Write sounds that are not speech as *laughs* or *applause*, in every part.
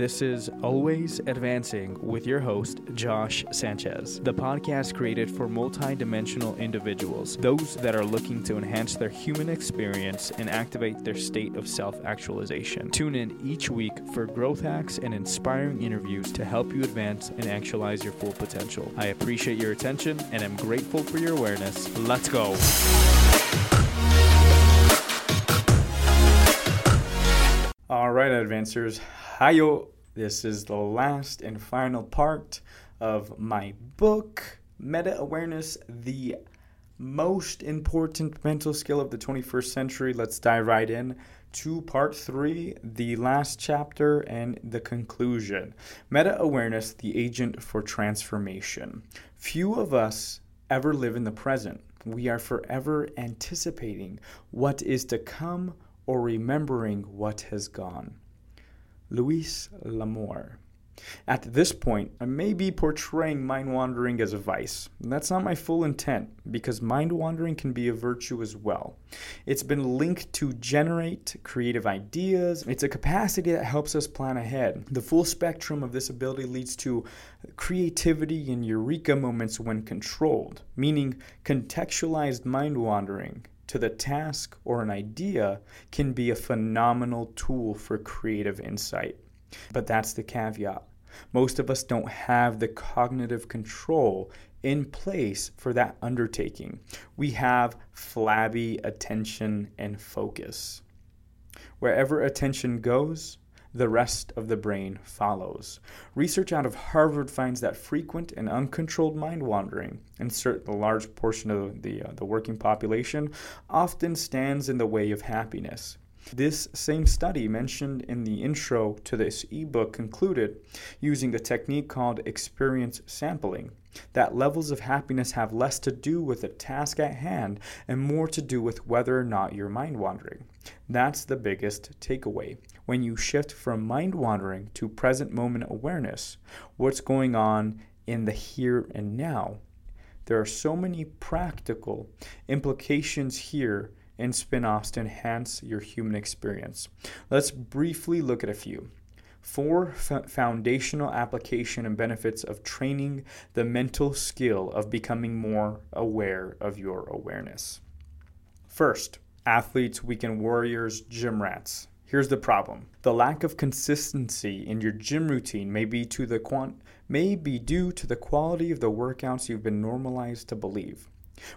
This is Always Advancing with your host, Josh Sanchez, the podcast created for multidimensional individuals, those that are looking to enhance their human experience and activate their state of self actualization. Tune in each week for growth hacks and inspiring interviews to help you advance and actualize your full potential. I appreciate your attention and am grateful for your awareness. Let's go. All right, advancers. Hiyo. This is the last and final part of my book, Meta Awareness, the most important mental skill of the 21st century. Let's dive right in to part three, the last chapter and the conclusion. Meta awareness, the agent for transformation. Few of us ever live in the present. We are forever anticipating what is to come or remembering what has gone. Louis L'Amour. At this point, I may be portraying mind wandering as a vice. That's not my full intent, because mind wandering can be a virtue as well. It's been linked to generate creative ideas. It's a capacity that helps us plan ahead. The full spectrum of this ability leads to creativity and eureka moments when controlled, meaning contextualized mind wandering to the task or an idea can be a phenomenal tool for creative insight. But that's the caveat. Most of us don't have the cognitive control in place for that undertaking. We have flabby attention and focus. Wherever attention goes, the rest of the brain follows. Research out of Harvard finds that frequent and uncontrolled mind wandering, insert the large portion of the, uh, the working population, often stands in the way of happiness. This same study mentioned in the intro to this ebook concluded using a technique called experience sampling that levels of happiness have less to do with the task at hand and more to do with whether or not you're mind wandering. That's the biggest takeaway. When you shift from mind wandering to present moment awareness, what's going on in the here and now. There are so many practical implications here and spin offs to enhance your human experience. Let's briefly look at a few. Four f- foundational application and benefits of training the mental skill of becoming more aware of your awareness. First, athletes, weekend warriors, gym rats. Here's the problem. The lack of consistency in your gym routine may be to the quant may be due to the quality of the workouts you've been normalized to believe.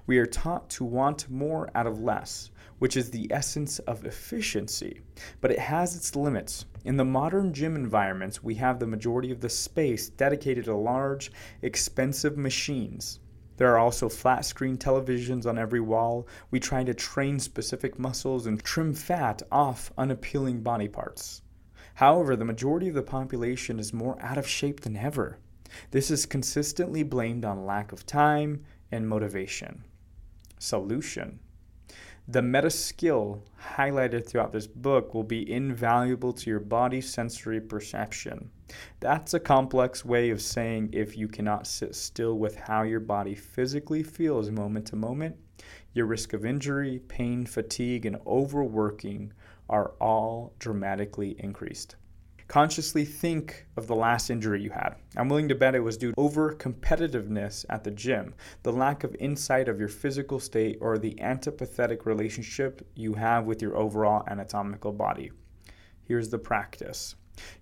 We are taught to want more out of less, which is the essence of efficiency, but it has its limits. In the modern gym environments, we have the majority of the space dedicated to large, expensive machines. There are also flat screen televisions on every wall. We try to train specific muscles and trim fat off unappealing body parts. However, the majority of the population is more out of shape than ever. This is consistently blamed on lack of time and motivation. Solution the meta skill highlighted throughout this book will be invaluable to your body's sensory perception. That's a complex way of saying if you cannot sit still with how your body physically feels moment to moment, your risk of injury, pain, fatigue, and overworking are all dramatically increased. Consciously think of the last injury you had. I'm willing to bet it was due to over competitiveness at the gym, the lack of insight of your physical state, or the antipathetic relationship you have with your overall anatomical body. Here's the practice.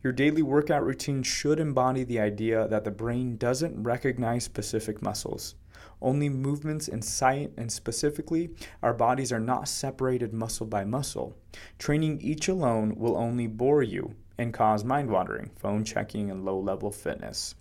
Your daily workout routine should embody the idea that the brain doesn't recognize specific muscles. Only movements in sight, and specifically, our bodies are not separated muscle by muscle. Training each alone will only bore you and cause mind wandering, phone checking, and low level fitness.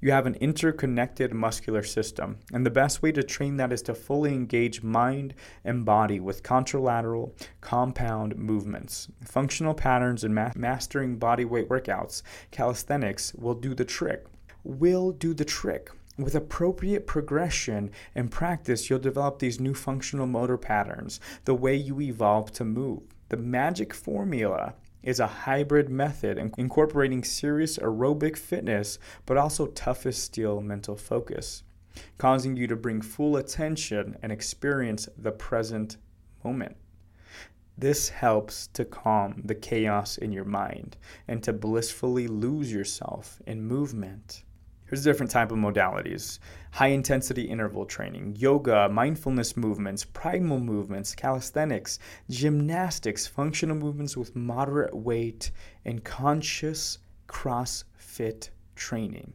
You have an interconnected muscular system, and the best way to train that is to fully engage mind and body with contralateral compound movements. Functional patterns and ma- mastering body weight workouts, calisthenics will do the trick. Will do the trick. With appropriate progression and practice, you'll develop these new functional motor patterns, the way you evolve to move. The magic formula is a hybrid method incorporating serious aerobic fitness but also toughest steel mental focus, causing you to bring full attention and experience the present moment. This helps to calm the chaos in your mind and to blissfully lose yourself in movement. Here's different type of modalities. High intensity interval training, yoga, mindfulness movements, primal movements, calisthenics, gymnastics, functional movements with moderate weight, and conscious CrossFit training.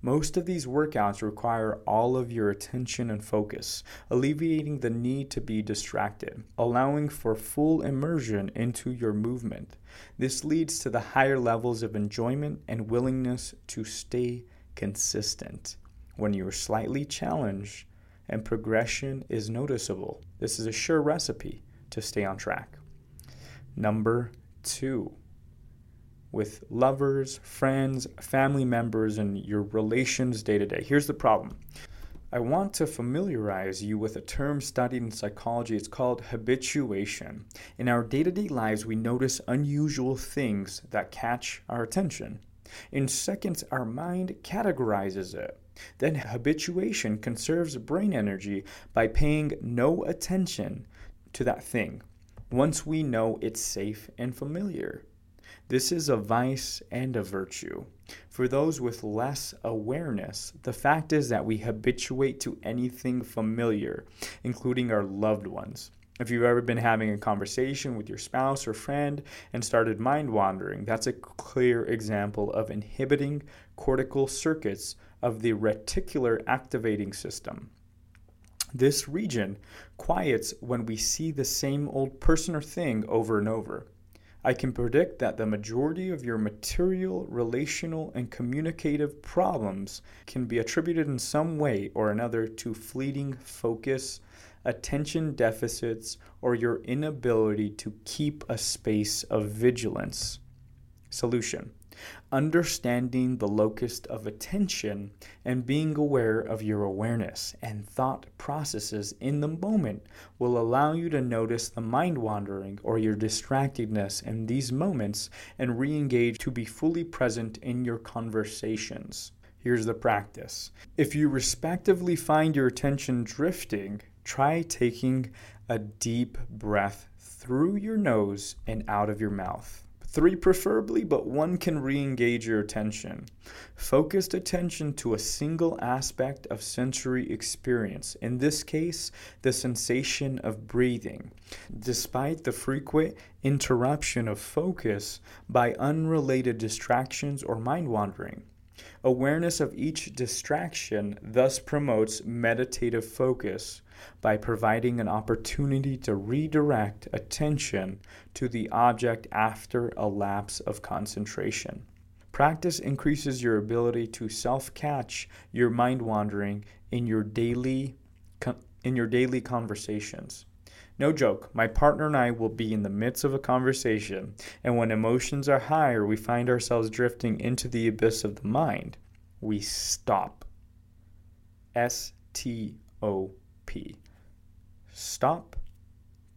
Most of these workouts require all of your attention and focus, alleviating the need to be distracted, allowing for full immersion into your movement. This leads to the higher levels of enjoyment and willingness to stay consistent. When you are slightly challenged and progression is noticeable, this is a sure recipe to stay on track. Number two, with lovers, friends, family members, and your relations day to day. Here's the problem. I want to familiarize you with a term studied in psychology. It's called habituation. In our day to day lives, we notice unusual things that catch our attention. In seconds, our mind categorizes it. Then habituation conserves brain energy by paying no attention to that thing once we know it's safe and familiar. This is a vice and a virtue. For those with less awareness, the fact is that we habituate to anything familiar, including our loved ones. If you've ever been having a conversation with your spouse or friend and started mind wandering, that's a clear example of inhibiting cortical circuits of the reticular activating system. This region quiets when we see the same old person or thing over and over. I can predict that the majority of your material, relational, and communicative problems can be attributed in some way or another to fleeting focus attention deficits, or your inability to keep a space of vigilance. Solution Understanding the locus of attention and being aware of your awareness and thought processes in the moment will allow you to notice the mind wandering or your distractedness in these moments and re engage to be fully present in your conversations. Here's the practice. If you respectively find your attention drifting, try taking a deep breath through your nose and out of your mouth. Three preferably, but one can re engage your attention. Focused attention to a single aspect of sensory experience, in this case, the sensation of breathing. Despite the frequent interruption of focus by unrelated distractions or mind wandering, Awareness of each distraction thus promotes meditative focus by providing an opportunity to redirect attention to the object after a lapse of concentration. Practice increases your ability to self-catch your mind wandering in your daily in your daily conversations. No joke, my partner and I will be in the midst of a conversation, and when emotions are high or we find ourselves drifting into the abyss of the mind, we stop. S T O P. Stop,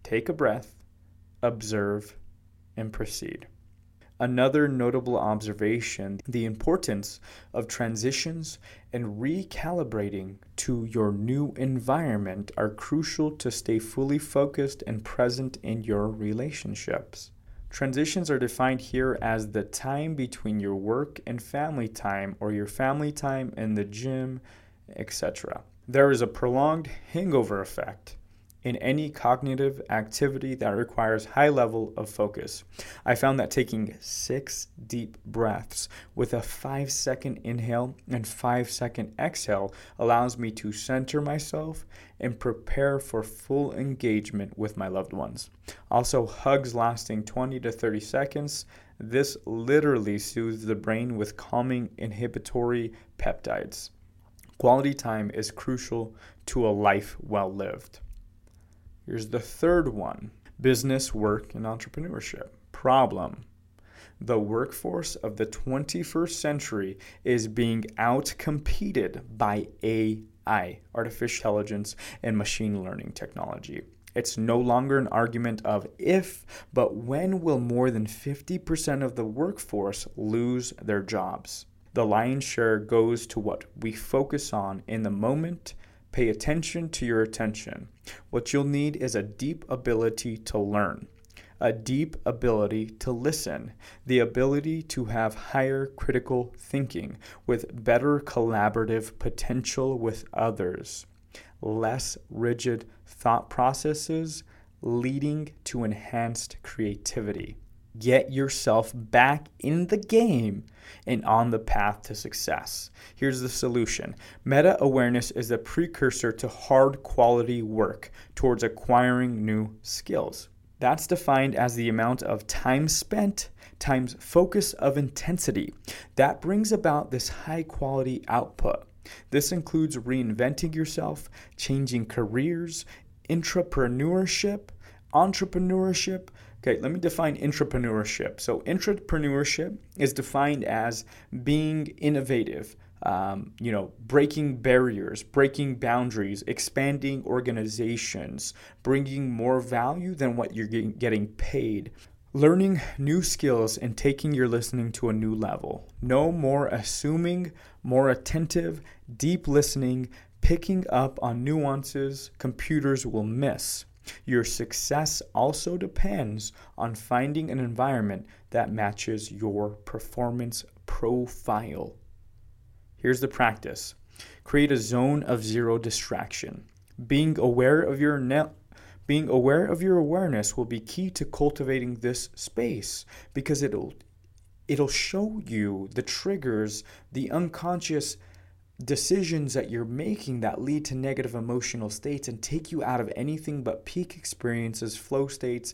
take a breath, observe, and proceed. Another notable observation the importance of transitions and recalibrating to your new environment are crucial to stay fully focused and present in your relationships. Transitions are defined here as the time between your work and family time or your family time and the gym, etc. There is a prolonged hangover effect in any cognitive activity that requires high level of focus. I found that taking 6 deep breaths with a 5 second inhale and 5 second exhale allows me to center myself and prepare for full engagement with my loved ones. Also hugs lasting 20 to 30 seconds. This literally soothes the brain with calming inhibitory peptides. Quality time is crucial to a life well lived. Here's the third one business, work, and entrepreneurship. Problem the workforce of the 21st century is being outcompeted by AI, artificial intelligence, and machine learning technology. It's no longer an argument of if, but when will more than 50% of the workforce lose their jobs? The lion's share goes to what we focus on in the moment Pay attention to your attention. What you'll need is a deep ability to learn. a deep ability to listen, the ability to have higher critical thinking with better collaborative potential with others, less rigid thought processes leading to enhanced creativity. Get yourself back in the game and on the path to success. Here's the solution meta awareness is a precursor to hard quality work towards acquiring new skills. That's defined as the amount of time spent times focus of intensity that brings about this high quality output. This includes reinventing yourself, changing careers, intrapreneurship, entrepreneurship, Okay, let me define entrepreneurship. So, entrepreneurship is defined as being innovative, um, you know, breaking barriers, breaking boundaries, expanding organizations, bringing more value than what you're getting paid. Learning new skills and taking your listening to a new level. No more assuming, more attentive, deep listening, picking up on nuances computers will miss. Your success also depends on finding an environment that matches your performance profile. Here's the practice create a zone of zero distraction. Being aware of your being aware of your awareness will be key to cultivating this space because it'll it'll show you the triggers, the unconscious decisions that you're making that lead to negative emotional states and take you out of anything but peak experiences, flow states,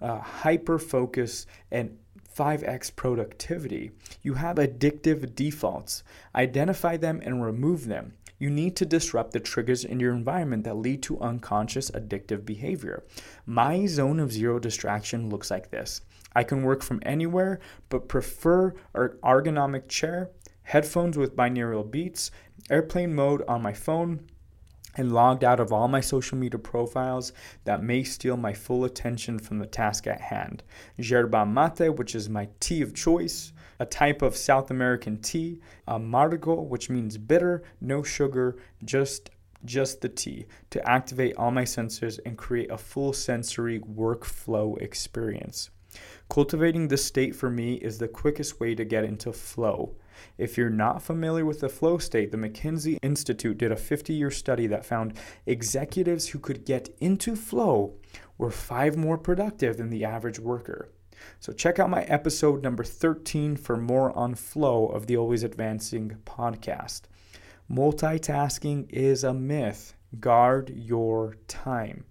uh, hyper focus, and 5x productivity. You have addictive defaults. Identify them and remove them. You need to disrupt the triggers in your environment that lead to unconscious addictive behavior. My zone of zero distraction looks like this. I can work from anywhere, but prefer an ergonomic chair headphones with binaural beats, airplane mode on my phone, and logged out of all my social media profiles that may steal my full attention from the task at hand. Yerba mate, which is my tea of choice, a type of South American tea, amargo, which means bitter, no sugar, just just the tea to activate all my senses and create a full sensory workflow experience. Cultivating this state for me is the quickest way to get into flow. If you're not familiar with the flow state, the McKinsey Institute did a 50 year study that found executives who could get into flow were five more productive than the average worker. So, check out my episode number 13 for more on flow of the Always Advancing podcast. Multitasking is a myth. Guard your time.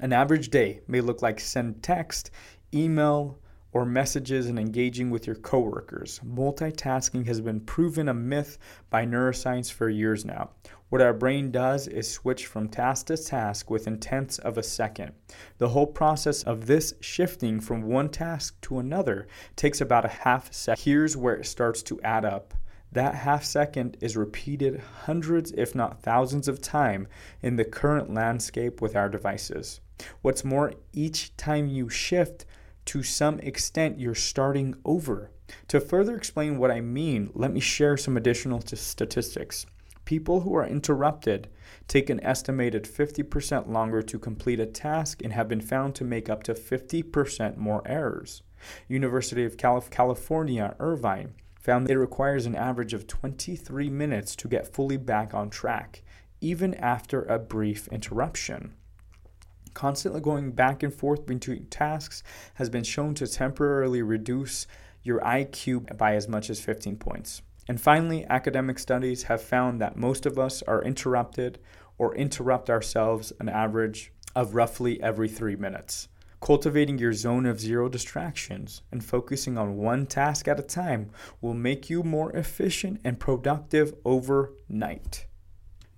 An average day may look like send text, email, or messages and engaging with your coworkers. Multitasking has been proven a myth by neuroscience for years now. What our brain does is switch from task to task within tenths of a second. The whole process of this shifting from one task to another takes about a half second. Here's where it starts to add up. That half second is repeated hundreds, if not thousands, of times in the current landscape with our devices. What's more, each time you shift, to some extent you're starting over. To further explain what I mean, let me share some additional t- statistics. People who are interrupted take an estimated 50% longer to complete a task and have been found to make up to 50% more errors. University of California, Irvine, found that it requires an average of 23 minutes to get fully back on track, even after a brief interruption. Constantly going back and forth between tasks has been shown to temporarily reduce your IQ by as much as 15 points. And finally, academic studies have found that most of us are interrupted or interrupt ourselves an average of roughly every three minutes. Cultivating your zone of zero distractions and focusing on one task at a time will make you more efficient and productive overnight.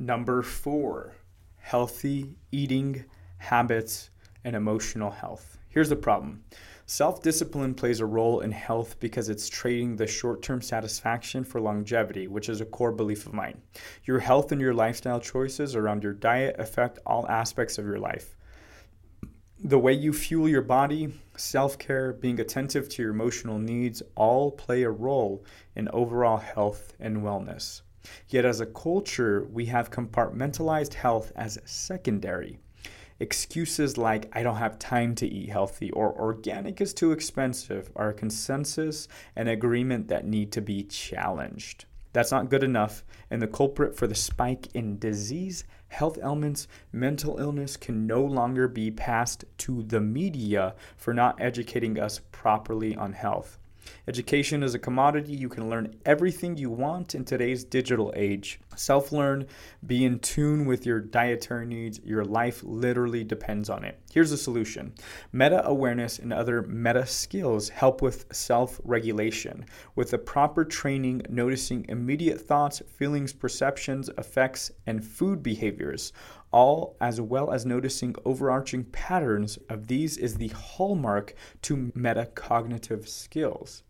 Number four, healthy eating habits, and emotional health. Here's the problem self discipline plays a role in health because it's trading the short term satisfaction for longevity, which is a core belief of mine. Your health and your lifestyle choices around your diet affect all aspects of your life. The way you fuel your body, self care, being attentive to your emotional needs all play a role in overall health and wellness. Yet, as a culture, we have compartmentalized health as secondary. Excuses like, I don't have time to eat healthy or organic is too expensive are a consensus and agreement that need to be challenged. That's not good enough, and the culprit for the spike in disease, health ailments, mental illness can no longer be passed to the media for not educating us properly on health. Education is a commodity. You can learn everything you want in today's digital age. Self learn, be in tune with your dietary needs. Your life literally depends on it. Here's the solution meta awareness and other meta skills help with self regulation. With the proper training, noticing immediate thoughts, feelings, perceptions, effects, and food behaviors all as well as noticing overarching patterns of these is the hallmark to metacognitive skills.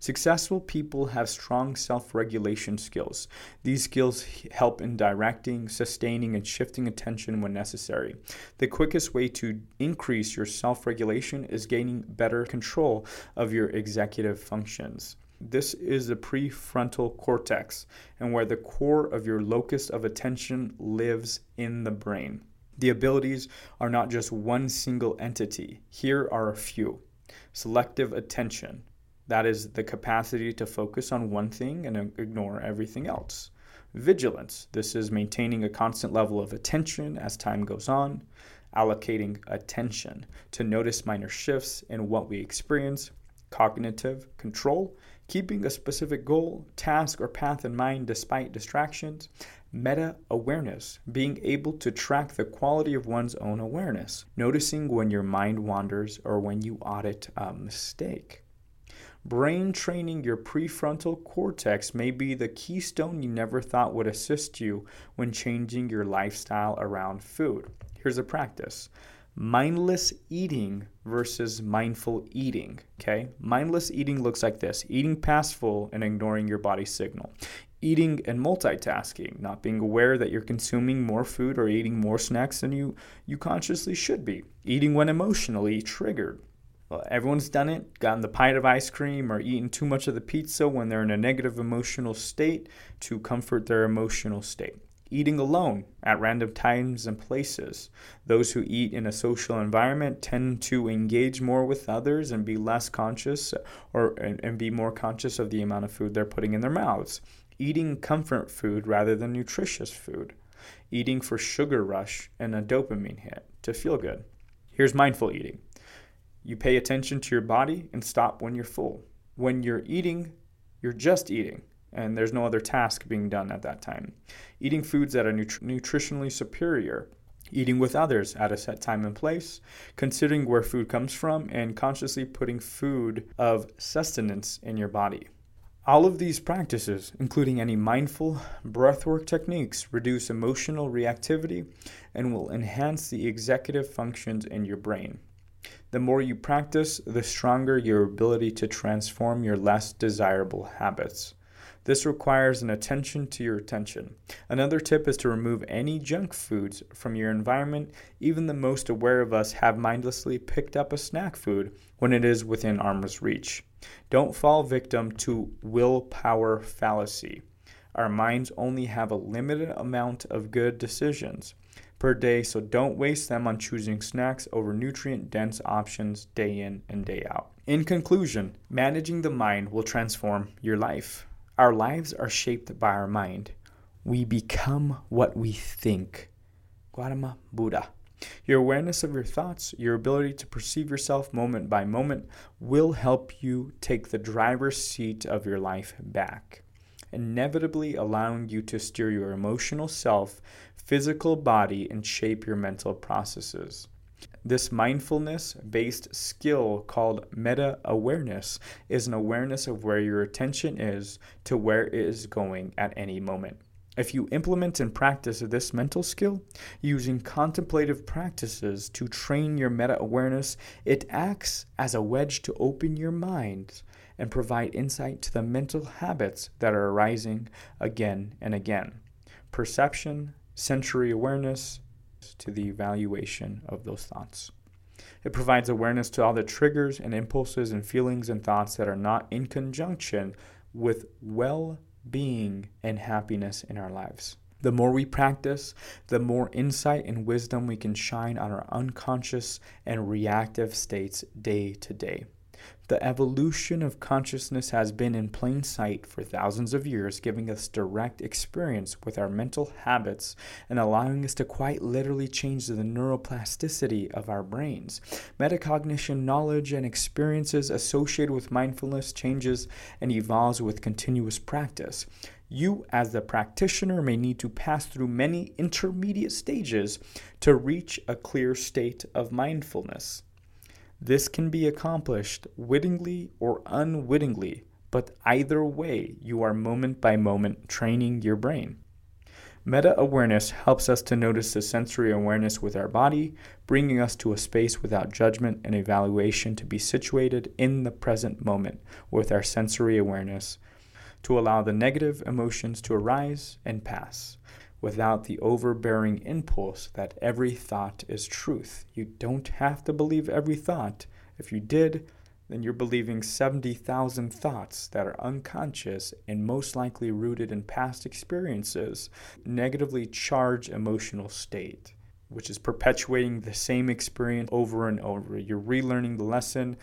Successful people have strong self regulation skills. These skills help in directing, sustaining, and shifting attention when necessary. The quickest way to increase your self regulation is gaining better control of your executive functions. This is the prefrontal cortex, and where the core of your locus of attention lives in the brain. The abilities are not just one single entity. Here are a few selective attention, that is the capacity to focus on one thing and ignore everything else. Vigilance, this is maintaining a constant level of attention as time goes on. Allocating attention to notice minor shifts in what we experience. Cognitive control, keeping a specific goal, task, or path in mind despite distractions, meta awareness, being able to track the quality of one's own awareness, noticing when your mind wanders or when you audit a mistake. Brain training your prefrontal cortex may be the keystone you never thought would assist you when changing your lifestyle around food. Here's a practice mindless eating versus mindful eating. Okay, mindless eating looks like this eating past full and ignoring your body signal. Eating and multitasking, not being aware that you're consuming more food or eating more snacks than you, you consciously should be. Eating when emotionally triggered. Well, everyone's done it, gotten the pint of ice cream or eaten too much of the pizza when they're in a negative emotional state to comfort their emotional state eating alone at random times and places. Those who eat in a social environment tend to engage more with others and be less conscious or and, and be more conscious of the amount of food they're putting in their mouths. Eating comfort food rather than nutritious food. Eating for sugar rush and a dopamine hit to feel good. Here's mindful eating. You pay attention to your body and stop when you're full. When you're eating, you're just eating and there's no other task being done at that time. Eating foods that are nutri- nutritionally superior, eating with others at a set time and place, considering where food comes from, and consciously putting food of sustenance in your body. All of these practices, including any mindful breathwork techniques, reduce emotional reactivity and will enhance the executive functions in your brain. The more you practice, the stronger your ability to transform your less desirable habits. This requires an attention to your attention. Another tip is to remove any junk foods from your environment. Even the most aware of us have mindlessly picked up a snack food when it is within arm's reach. Don't fall victim to willpower fallacy. Our minds only have a limited amount of good decisions per day, so don't waste them on choosing snacks over nutrient dense options day in and day out. In conclusion, managing the mind will transform your life. Our lives are shaped by our mind. We become what we think. Gautama Buddha. Your awareness of your thoughts, your ability to perceive yourself moment by moment, will help you take the driver's seat of your life back, inevitably allowing you to steer your emotional self, physical body, and shape your mental processes. This mindfulness based skill called meta awareness is an awareness of where your attention is to where it is going at any moment. If you implement and practice this mental skill using contemplative practices to train your meta awareness, it acts as a wedge to open your mind and provide insight to the mental habits that are arising again and again. Perception, sensory awareness, to the evaluation of those thoughts. It provides awareness to all the triggers and impulses and feelings and thoughts that are not in conjunction with well being and happiness in our lives. The more we practice, the more insight and wisdom we can shine on our unconscious and reactive states day to day. The evolution of consciousness has been in plain sight for thousands of years, giving us direct experience with our mental habits and allowing us to quite literally change the neuroplasticity of our brains. Metacognition knowledge and experiences associated with mindfulness changes and evolves with continuous practice. You, as the practitioner, may need to pass through many intermediate stages to reach a clear state of mindfulness. This can be accomplished wittingly or unwittingly, but either way, you are moment by moment training your brain. Meta awareness helps us to notice the sensory awareness with our body, bringing us to a space without judgment and evaluation to be situated in the present moment with our sensory awareness, to allow the negative emotions to arise and pass without the overbearing impulse that every thought is truth. You don't have to believe every thought. If you did, then you're believing 70,000 thoughts that are unconscious and most likely rooted in past experiences, negatively charged emotional state, which is perpetuating the same experience over and over. You're relearning the lesson.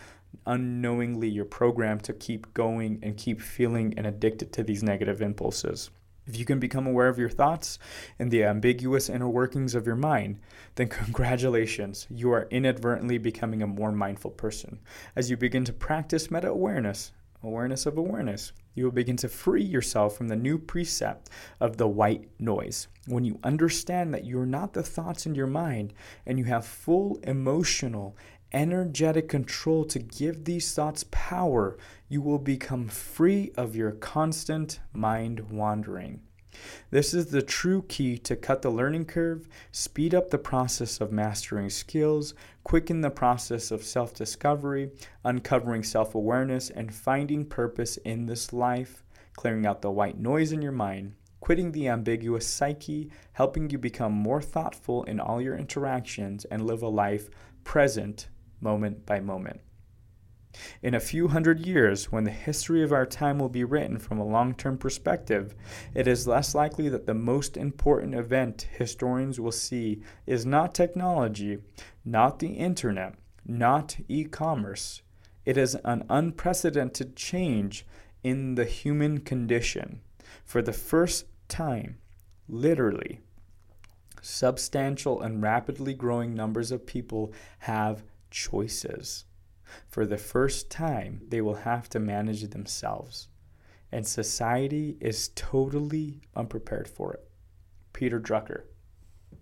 Unknowingly, you're programmed to keep going and keep feeling and addicted to these negative impulses. If you can become aware of your thoughts and the ambiguous inner workings of your mind, then *laughs* congratulations, you are inadvertently becoming a more mindful person. As you begin to practice meta awareness, awareness of awareness, you will begin to free yourself from the new precept of the white noise. When you understand that you're not the thoughts in your mind and you have full emotional energetic control to give these thoughts power, you will become free of your constant mind wandering. This is the true key to cut the learning curve, speed up the process of mastering skills, quicken the process of self discovery, uncovering self awareness, and finding purpose in this life, clearing out the white noise in your mind, quitting the ambiguous psyche, helping you become more thoughtful in all your interactions, and live a life present moment by moment. In a few hundred years, when the history of our time will be written from a long term perspective, it is less likely that the most important event historians will see is not technology, not the internet, not e commerce. It is an unprecedented change in the human condition. For the first time, literally, substantial and rapidly growing numbers of people have choices. For the first time, they will have to manage themselves. And society is totally unprepared for it. Peter Drucker.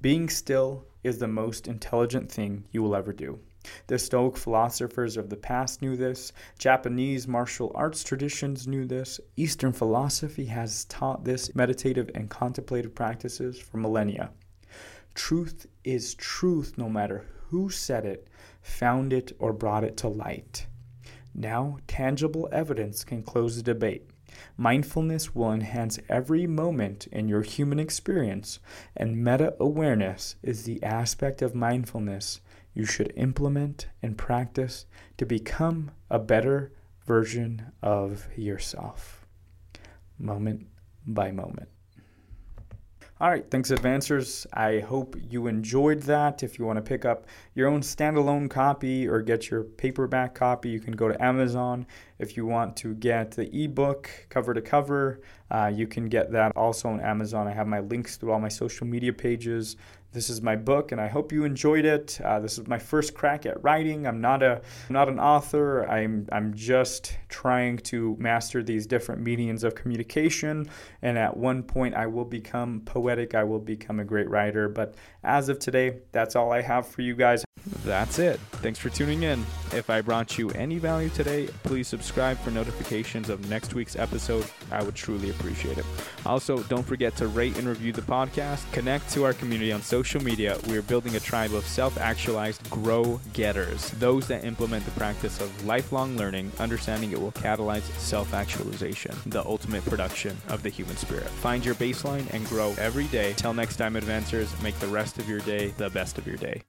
Being still is the most intelligent thing you will ever do. The Stoic philosophers of the past knew this. Japanese martial arts traditions knew this. Eastern philosophy has taught this meditative and contemplative practices for millennia. Truth is truth no matter who said it, found it, or brought it to light. Now, tangible evidence can close the debate. Mindfulness will enhance every moment in your human experience, and meta awareness is the aspect of mindfulness you should implement and practice to become a better version of yourself, moment by moment. All right, thanks, Advancers. I hope you enjoyed that. If you want to pick up your own standalone copy or get your paperback copy, you can go to Amazon. If you want to get the ebook cover to cover, uh, you can get that also on Amazon. I have my links through all my social media pages. This is my book, and I hope you enjoyed it. Uh, this is my first crack at writing. I'm not a I'm not an author. I'm I'm just trying to master these different mediums of communication. And at one point, I will become poetic. I will become a great writer. But as of today, that's all I have for you guys. That's it. Thanks for tuning in. If I brought you any value today, please subscribe for notifications of next week's episode. I would truly appreciate it. Also, don't forget to rate and review the podcast. Connect to our community on social media. We are building a tribe of self actualized grow getters, those that implement the practice of lifelong learning, understanding it will catalyze self actualization, the ultimate production of the human spirit. Find your baseline and grow every day. Till next time, advancers, make the rest of your day the best of your day.